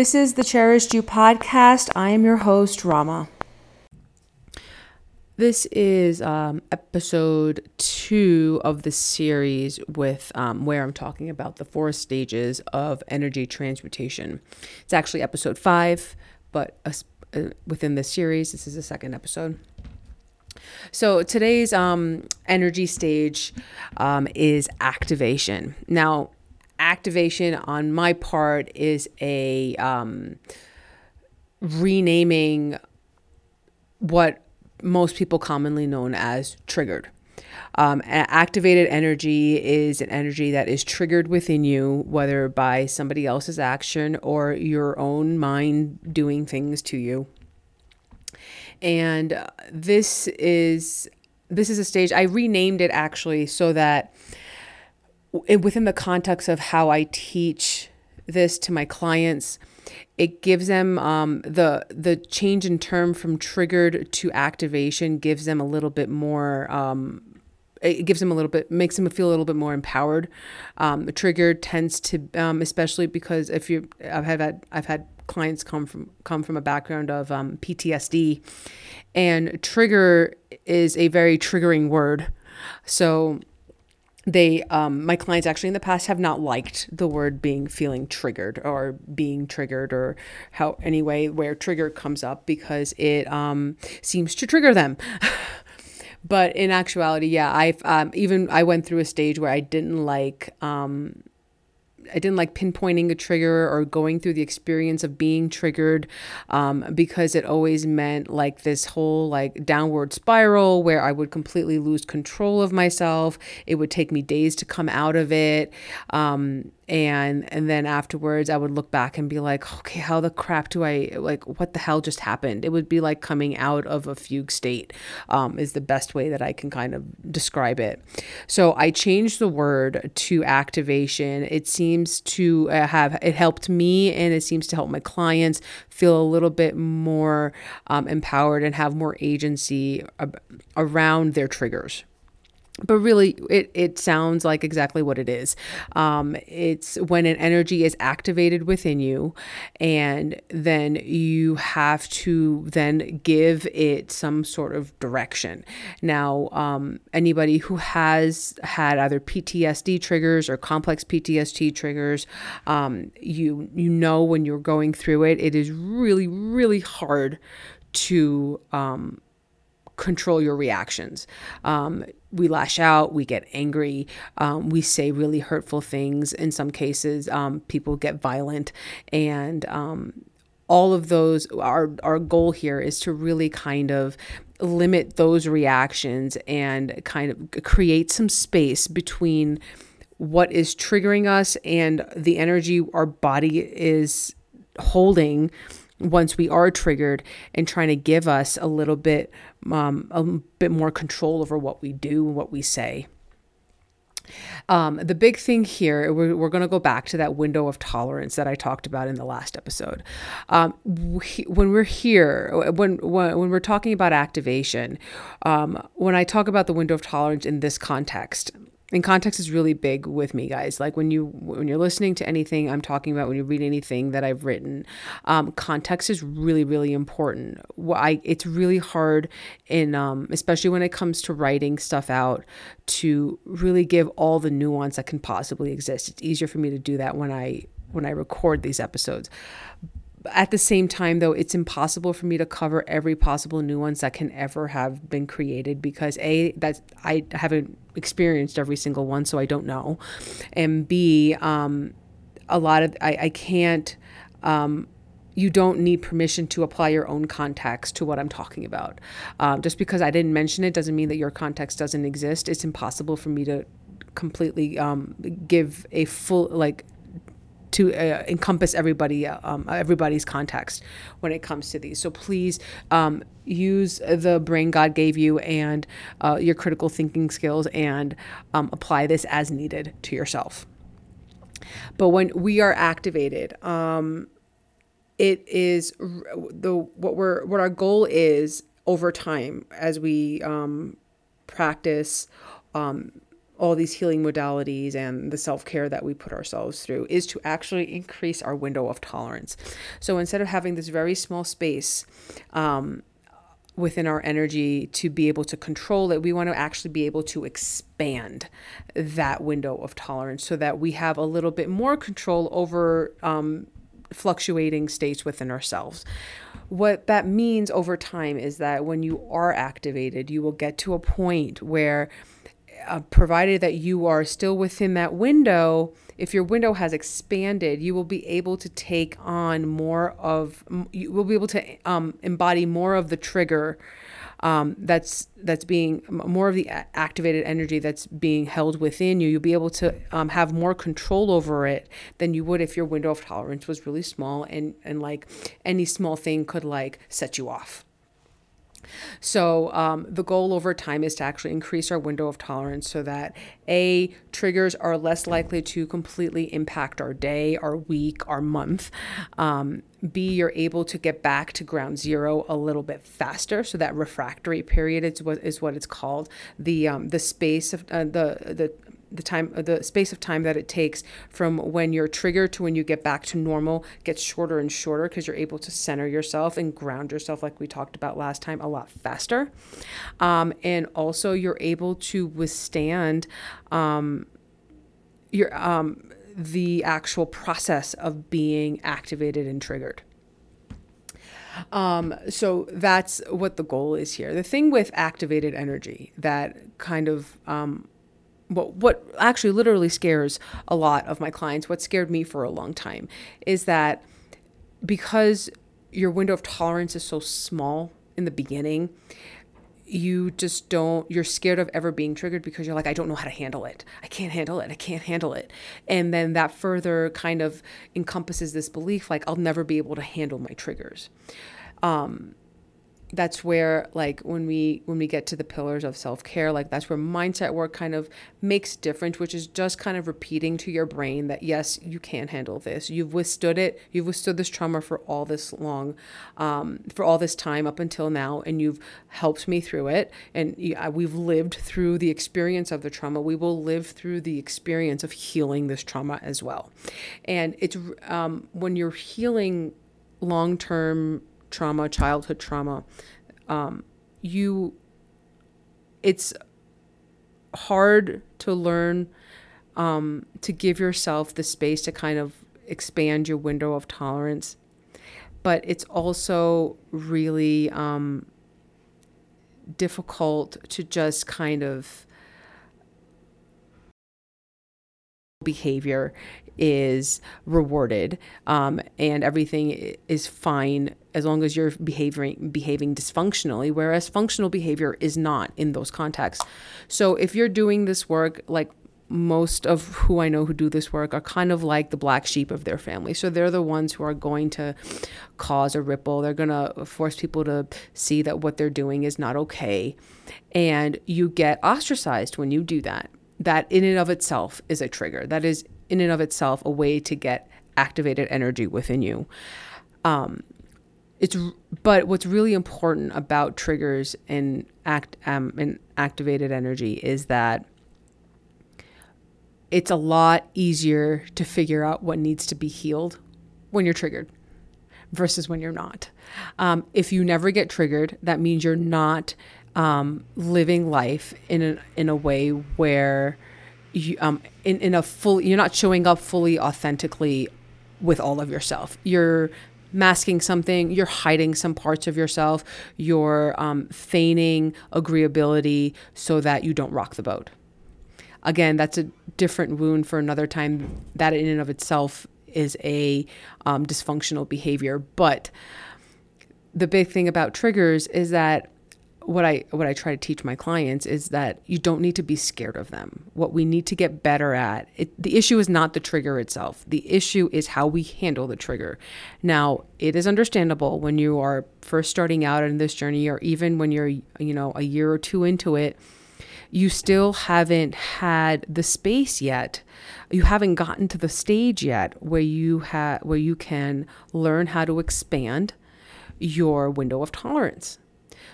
This is the Cherished You podcast. I am your host, Rahma. This is um, episode two of the series with um, where I'm talking about the four stages of energy transmutation. It's actually episode five, but uh, uh, within this series, this is the second episode. So today's um, energy stage um, is activation. Now, activation on my part is a um, renaming what most people commonly known as triggered. Um, activated energy is an energy that is triggered within you, whether by somebody else's action or your own mind doing things to you. And this is this is a stage I renamed it actually so that within the context of how I teach this to my clients, it gives them um, the the change in term from triggered to activation gives them a little bit more. Um, it gives them a little bit makes them feel a little bit more empowered. Um, the trigger tends to, um, especially because if you, I've had I've had clients come from come from a background of um, PTSD, and trigger is a very triggering word. So they um, my clients actually in the past have not liked the word being feeling triggered or being triggered or how anyway where trigger comes up because it um, seems to trigger them. But in actuality yeah i've um, even i went through a stage where i didn't like um, I didn't like pinpointing a trigger or going through the experience of being triggered um, because it always meant like this whole like downward spiral where I would completely lose control of myself. It would take me days to come out of it. Um, and and then afterwards i would look back and be like okay how the crap do i like what the hell just happened? It would be like coming out of a fugue state um, is the best way that i can kind of describe it. So i changed the word to activation. It seems to uh, have it helped me and it seems to help my clients feel a little bit more um, empowered and have more agency ab- around their triggers but really it, it sounds like exactly what it is um, it's when an energy is activated within you and then you have to then give it some sort of direction now um, anybody who has had either ptsd triggers or complex ptsd triggers um, you you know when you're going through it it is really really hard to um, control your reactions. Um, we lash out, we get angry, um, we say really hurtful things. In some cases, um, people get violent, and um, all of those. Our our goal here is to really kind of limit those reactions and kind of create some space between what is triggering us and the energy our body is holding once we are triggered and trying to give us a little bit um, a bit more control over what we do and what we say. Um, the big thing here, we're, we're going to go back to that window of tolerance that I talked about in the last episode. Um, we, when we're here, when, when, when we're talking about activation, um, when I talk about the window of tolerance in this context, and context is really big with me guys. Like when you when you're listening to anything i'm talking about when you read anything that i've written um, context is really really important. I, it's really hard in um, especially when it comes to writing stuff out to really give all the nuance that can possibly exist. It's easier for me to do that when i when i record these episodes at the same time though it's impossible for me to cover every possible nuance that can ever have been created because a that i haven't experienced every single one so i don't know and b um, a lot of i, I can't um, you don't need permission to apply your own context to what I'm talking about. Um, just because I didn't mention it doesn't mean that your context doesn't exist. It's impossible for me to completely um, give a full like to uh, encompass everybody um, everybody's context when it comes to these. So please um, use the brain god gave you and uh, your critical thinking skills and um, apply this as needed to yourself. But when we are activated um, it is the what we're what our goal is over time as we um, practice um, all these healing modalities and the self care that we put ourselves through is to actually increase our window of tolerance. So instead of having this very small space, um, within our energy to be able to control it, we want to actually be able to expand that window of tolerance so that we have a little bit more control over um, fluctuating states within ourselves. What that means over time is that when you are activated, you will get to a point where, uh, provided that you are still within that window, if your window has expanded, you will be able to take on more of, you will be able to um, embody more of the trigger um, that's that's being more of the activated energy that's being held within you. You'll be able to um, have more control over it than you would if your window of tolerance was really small and and like any small thing could like set you off. So, um, the goal over time is to actually increase our window of tolerance so that A, triggers are less likely to completely impact our day, our week, our month. Um, B, you're able to get back to ground zero a little bit faster. So that refractory period is what is what it's called. The um, the space of uh, the the the time the space of time that it takes from when you're triggered to when you get back to normal gets shorter and shorter because you're able to center yourself and ground yourself like we talked about last time a lot faster um, and also you're able to withstand um, your um, the actual process of being activated and triggered um, so that's what the goal is here. The thing with activated energy that kind of um, what what actually literally scares a lot of my clients, what scared me for a long time, is that because your window of tolerance is so small in the beginning, you just don't you're scared of ever being triggered because you're like I don't know how to handle it. I can't handle it. I can't handle it. And then that further kind of encompasses this belief like I'll never be able to handle my triggers. Um, that's where like when we when we get to the pillars of self-care like that's where mindset work kind of makes difference which is just kind of repeating to your brain that yes you can handle this. You've withstood it. You've withstood this trauma for all this long um, for all this time up until now and you've helped me through it. And we've lived through the experience of the trauma. We will live through the experience of healing this trauma as well. And it's um, when you're healing long-term trauma, childhood trauma, um, you, it's hard to learn um, to give yourself the space to kind of expand your window of tolerance. But it's also really um, difficult to just kind of behavior is rewarded um, and everything is fine as long as you're behaving behaving dysfunctionally whereas functional behavior is not in those contexts so if you're doing this work like most of who I know who do this work are kind of like the black sheep of their family. So they're the ones who are going to cause a ripple. They're going to force people to see that what they're doing is not okay. And you get ostracized when you do that. That in and of itself is a trigger. That is in and of itself a way to get activated energy within you. Um, it's but what's really important about triggers and act um, and activated energy is that it's a lot easier to figure out what needs to be healed when you're triggered versus when you're not. Um, if you never get triggered, that means you're not um, living life in a, in a way where you, um, in, in a full, you're not showing up fully authentically with all of yourself. You're masking something, you're hiding some parts of yourself, you're um, feigning agreeability so that you don't rock the boat. Again, that's a different wound for another time. That in and of itself is a um, dysfunctional behavior. But the big thing about triggers is that what I what I try to teach my clients is that you don't need to be scared of them. What we need to get better at, it, the issue is not the trigger itself. The issue is how we handle the trigger. Now, it is understandable when you are first starting out in this journey or even when you're, you know, a year or two into it, you still haven't had the space yet. You haven't gotten to the stage yet where you have where you can learn how to expand your window of tolerance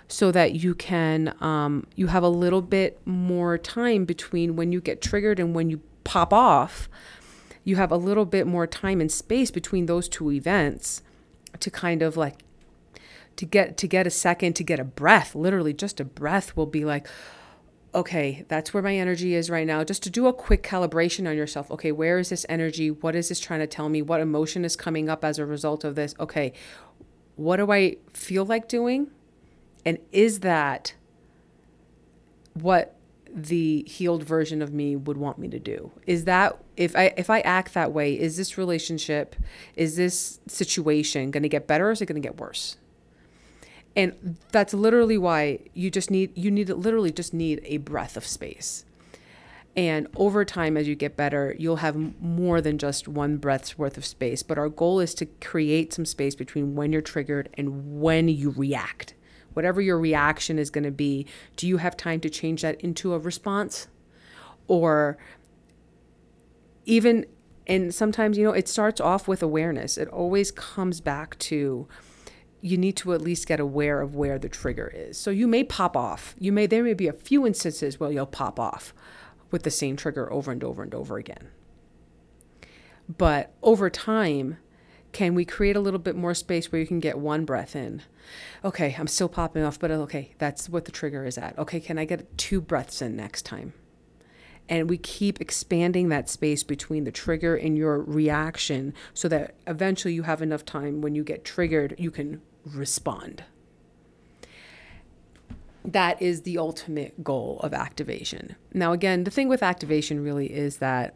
so that you can um, you have a little bit more time between when you get triggered and when you pop off. You have a little bit more time and space between those two events to kind of like to get to get a second to get a breath. Literally just a breath will be like okay that's where my energy is right now. Just to do a quick calibration on yourself. Okay where is this energy? What is this trying to tell me? What emotion is coming up as a result of this? Okay what do i feel like doing and is that what the healed version of me would want me to do? Is that if i if i act that way is this relationship is this situation going to get better or is it going to get worse? And that's literally why you just need you need literally just need a breath of space. And over time as you get better you'll have more than just one breath's worth of space but our goal is to create some space between when you're triggered and when you react whatever your reaction is going to be do you have time to change that into a response or even and sometimes you know it starts off with awareness it always comes back to you need to at least get aware of where the trigger is. So you may pop off. You may there may be a few instances where you'll pop off with the same trigger over and over and over again. But over time, can we create a little bit more space where you can get one breath in? Okay, I'm still popping off, but uh, okay, that's what the trigger is at. Okay, can I get two breaths in next time? And we keep expanding that space between the trigger and your reaction so that eventually you have enough time when you get triggered, you can respond. That is the ultimate goal of activation. Now, again, the thing with activation really is that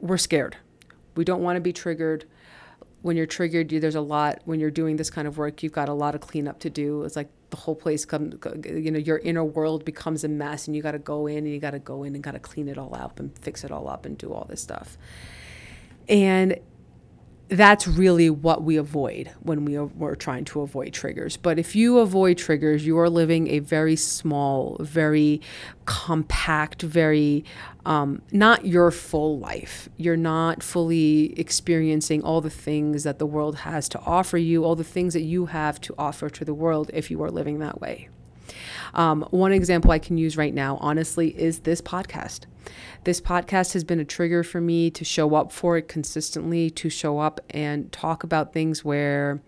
we're scared. We don't want to be triggered. When you're triggered, you, there's a lot. When you're doing this kind of work, you've got a lot of cleanup to do. It's like the whole place comes, you know, your inner world becomes a mess, and you got to go in and you got to go in and got to clean it all up and fix it all up and do all this stuff. And that's really what we avoid when we are, we're trying to avoid triggers. But if you avoid triggers, you are living a very small, very compact, very um, not your full life. You're not fully experiencing all the things that the world has to offer you, all the things that you have to offer to the world if you are living that way. Um, one example I can use right now, honestly, is this podcast. This podcast has been a trigger for me to show up for it consistently, to show up and talk about things where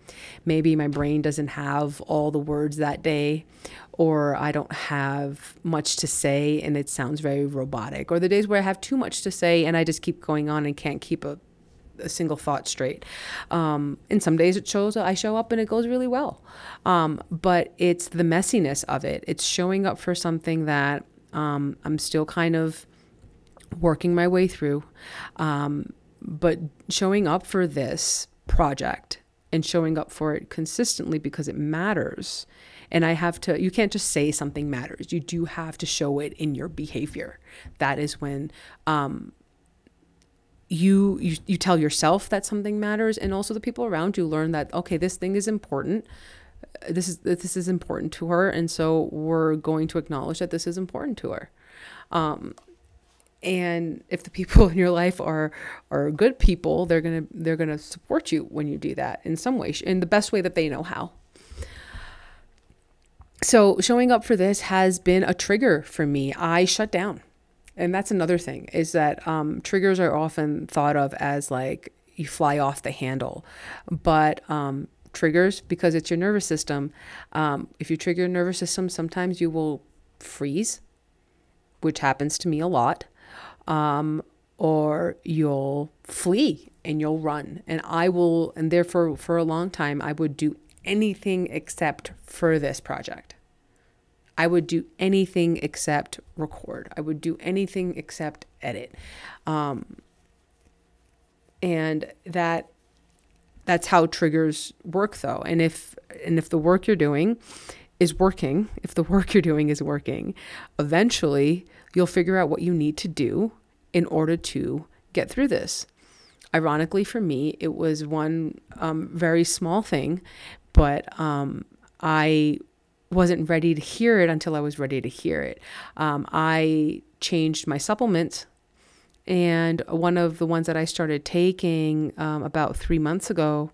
maybe my brain doesn't have all the words that day, or I don't have much to say and it sounds very robotic, or the days where I have too much to say and I just keep going on and can't keep a a single thought straight. Um, and some days it shows I show up and it goes really well. Um, but it's the messiness of it. It's showing up for something that um, I'm still kind of working my way through. Um, but showing up for this project and showing up for it consistently because it matters. And I have to, you can't just say something matters. You do have to show it in your behavior. That is when um, you, you you tell yourself that something matters and also the people around you learn that okay this thing is important. This is this is important to her. And so we're going to acknowledge that this is important to her. Um, and if the people in your life are are good people they're gonna they're gonna support you when you do that in some way in the best way that they know how. So showing up for this has been a trigger for me. I shut down and that's another thing is that um, triggers are often thought of as like you fly off the handle. But um, triggers because it's your nervous system um, if you trigger your nervous system sometimes you will freeze which happens to me a lot um, or you'll flee and you'll run. And i will and therefore for a long time i would do anything except for this project I would do anything except record. I would do anything except edit. Um, and that that's how triggers work though. And if and if the work you're doing is working, if the work you're doing is working, eventually you'll figure out what you need to do in order to get through this. Ironically, for me, it was one um, very small thing, but um, I wasn't ready to hear it until I was ready to hear it. Um, I changed my supplements, and one of the ones that I started taking um, about three months ago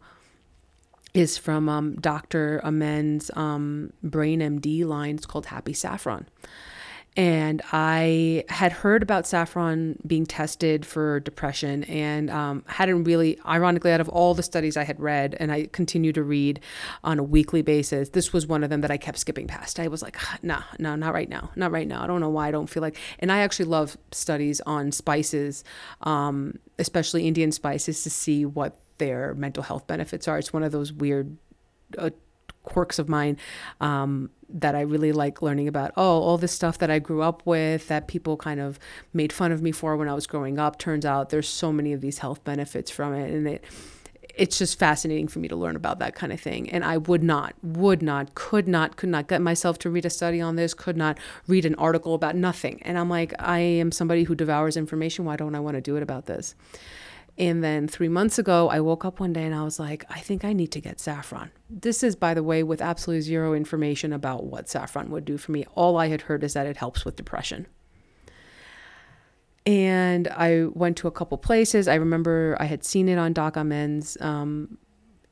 is from um, Dr. Amen's um, Brain MD line. It's called Happy Saffron. And I had heard about saffron being tested for depression and um, hadn't really, ironically, out of all the studies I had read and I continue to read on a weekly basis, this was one of them that I kept skipping past. I was like, no, no, not right now. Not right now. I don't know why I don't feel like, and I actually love studies on spices, um, especially Indian spices, to see what their mental health benefits are. It's one of those weird uh, quirks of mine um, that I really like learning about. Oh, all this stuff that I grew up with that people kind of made fun of me for when I was growing up. Turns out there's so many of these health benefits from it, and it it's just fascinating for me to learn about that kind of thing. And I would not, would not, could not, could not get myself to read a study on this, could not read an article about nothing. And I'm like, I am somebody who devours information. Why don't I want to do it about this? And then three months ago, I woke up one day and I was like, I think I need to get saffron. This is, by the way, with absolutely zero information about what saffron would do for me. All I had heard is that it helps with depression. And I went to a couple places. I remember I had seen it on Doc Amen's um,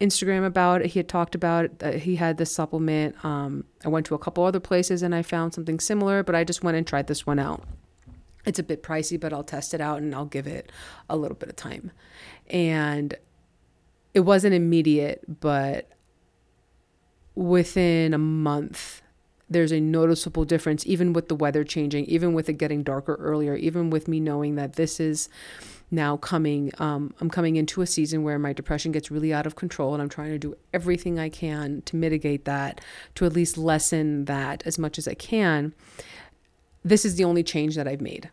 Instagram about it. He had talked about it. He had this supplement. Um, I went to a couple other places and I found something similar, but I just went and tried this one out it's a bit pricey, but I'll test it out and I'll give it a little bit of time. And it wasn't immediate, but within a month, there's a noticeable difference, even with the weather changing, even with it getting darker earlier, even with me knowing that this is now coming. Um, I'm coming into a season where my depression gets really out of control, and I'm trying to do everything I can to mitigate that, to at least lessen that as much as I can this is the only change that I've made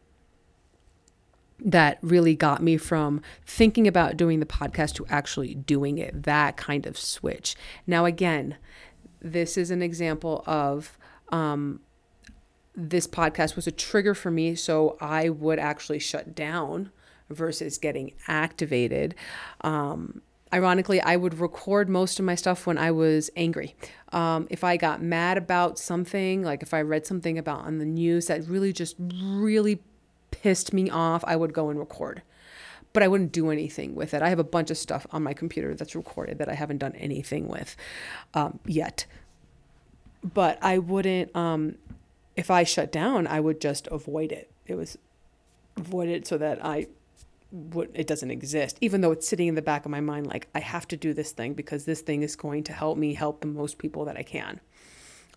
that really got me from thinking about doing the podcast to actually doing it, that kind of switch. Now, again, this is an example of um, this podcast was a trigger for me, so I would actually shut down versus getting activated. Um, ironically, I would record most of my stuff when I was angry. Um, if I got mad about something, like if I read something about on the news that really just really pissed me off, I would go and record. But I wouldn't do anything with it. I have a bunch of stuff on my computer that's recorded that I haven't done anything with um, yet. But I wouldn't, um, if I shut down, I would just avoid it. It was avoid it so that I it doesn't exist. Even though it's sitting in the back of my mind like i have to do this thing because this thing is going to help me help the most people that i can.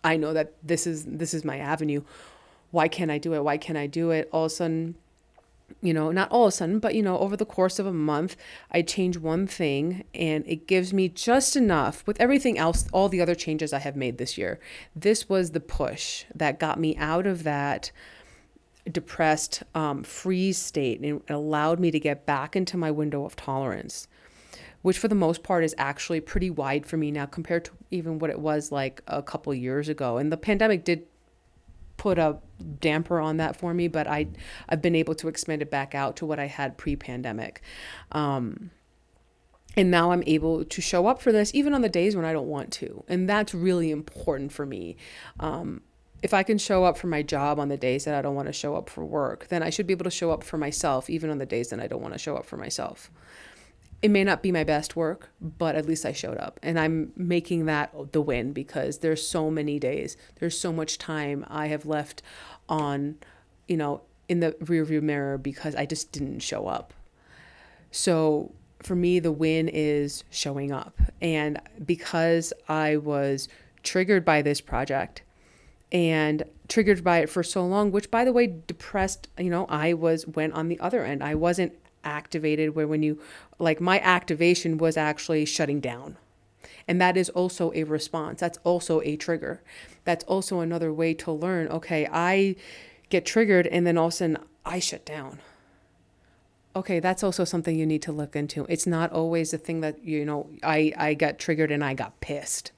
I know that this is this is my avenue. Why can't i do it? Why can't i do it? All of a sudden you know not all of a sudden but you know over the course of a month i change one thing and it gives me just enough with everything else all the other changes i have made this year. This was the push that got me out of that depressed um, freeze state and it allowed me to get back into my window of tolerance which for the most part is actually pretty wide for me now compared to even what it was like a couple years ago. And the pandemic did put a damper on that for me but i i've been able to expand it back out to what i had pre-pandemic. Um, and now i'm able to show up for this even on the days when i don't want to. And that's really important for me. Um, if I can show up for my job on the days that I don't want to show up for work, then I should be able to show up for myself even on the days that I don't want to show up for myself. It may not be my best work, but at least I showed up. And I'm making that the win because there's so many days, there's so much time I have left on, you know, in the rearview mirror because I just didn't show up. So for me, the win is showing up. And because I was triggered by this project, and triggered by it for so long which by the way depressed you know i was went on the other end. I wasn't activated where when you like my activation was actually shutting down. And that is also a response. That's also a trigger. That's also another way to learn okay i get triggered and then all of a sudden i shut down. Okay that's also something you need to look into. It's not always the thing that you know i i got triggered and i got pissed.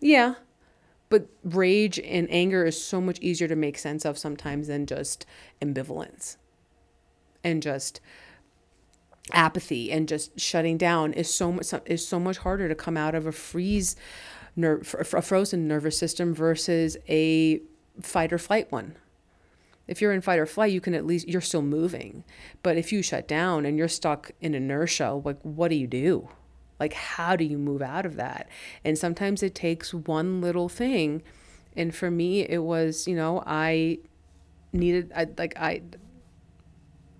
Yeah but rage and anger is so much easier to make sense of sometimes than just ambivalence and just apathy and just shutting down is so much is so much harder to come out of a freeze nerve a frozen nervous system versus a fight or flight one. If you're in fight or flight you can at least you're still moving. But if you shut down and you're stuck in inertia like what do you do Like, how do you move out of that? And sometimes it takes one little thing. And for me, it was, you know, I needed, I, like, I,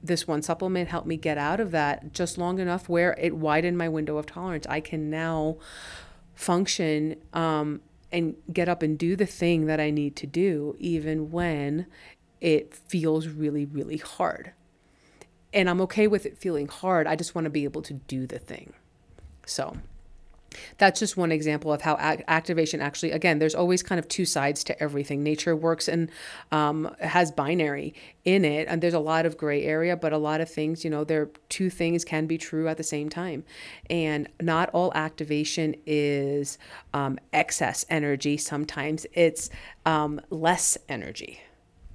this one supplement helped me get out of that just long enough where it widened my window of tolerance. I can now function um, and get up and do the thing that I need to do, even when it feels really, really hard. And I'm okay with it feeling hard. I just want to be able to do the thing. So, that's just one example of how activation actually again there's always kind of two sides to everything. Nature works and um, has binary in it and there's a lot of gray area but a lot of things you know there are two things can be true at the same time. And not all activation is um, excess energy. Sometimes it's um, less energy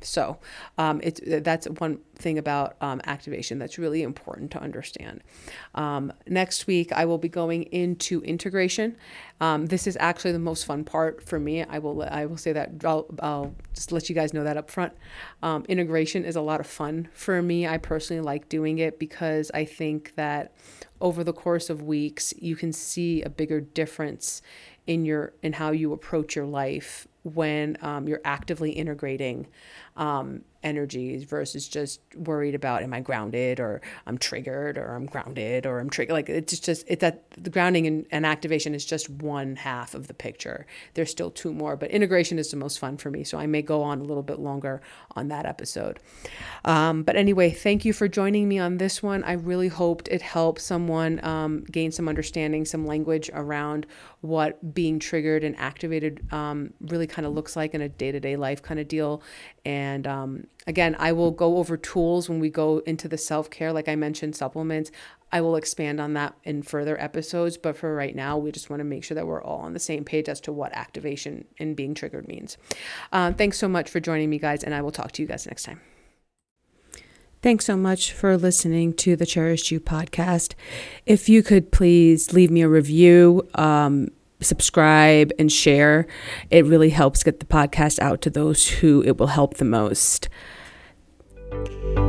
so um, it's that's one thing about um, activation that's really important to understand. Um, next week, I will be going into integration. Um, this is actually the most fun part for me. I will I will say that I'll, I'll just let you guys know that up front. Um, integration is a lot of fun for me. I personally like doing it because I think that over the course of weeks, you can see a bigger difference in your in how you approach your life when um, you're actively integrating um, energies versus just worried about am I grounded or I'm triggered or I'm grounded or I'm triggered. Like it's just it's that the grounding and, and activation is just one half of the picture. There's still two more, but integration is the most fun for me. So I may go on a little bit longer on that episode. Um, but anyway, thank you for joining me on this one. I really hoped it helped someone um, gain some understanding, some language around what being triggered and activated um, really kind of looks like in a day to day life kind of deal. And um, again, I will go over tools when we go into the self care, like I mentioned, supplements. I will expand on that in further episodes. But for right now, we just want to make sure that we're all on the same page as to what activation and being triggered means. Um, thanks so much for joining me, guys, and I will talk to you guys next time. Thanks so much for listening to the Cherished You podcast. If you could please leave me a review, um, subscribe, and share, it really helps get the podcast out to those who it will help the most. Thank you.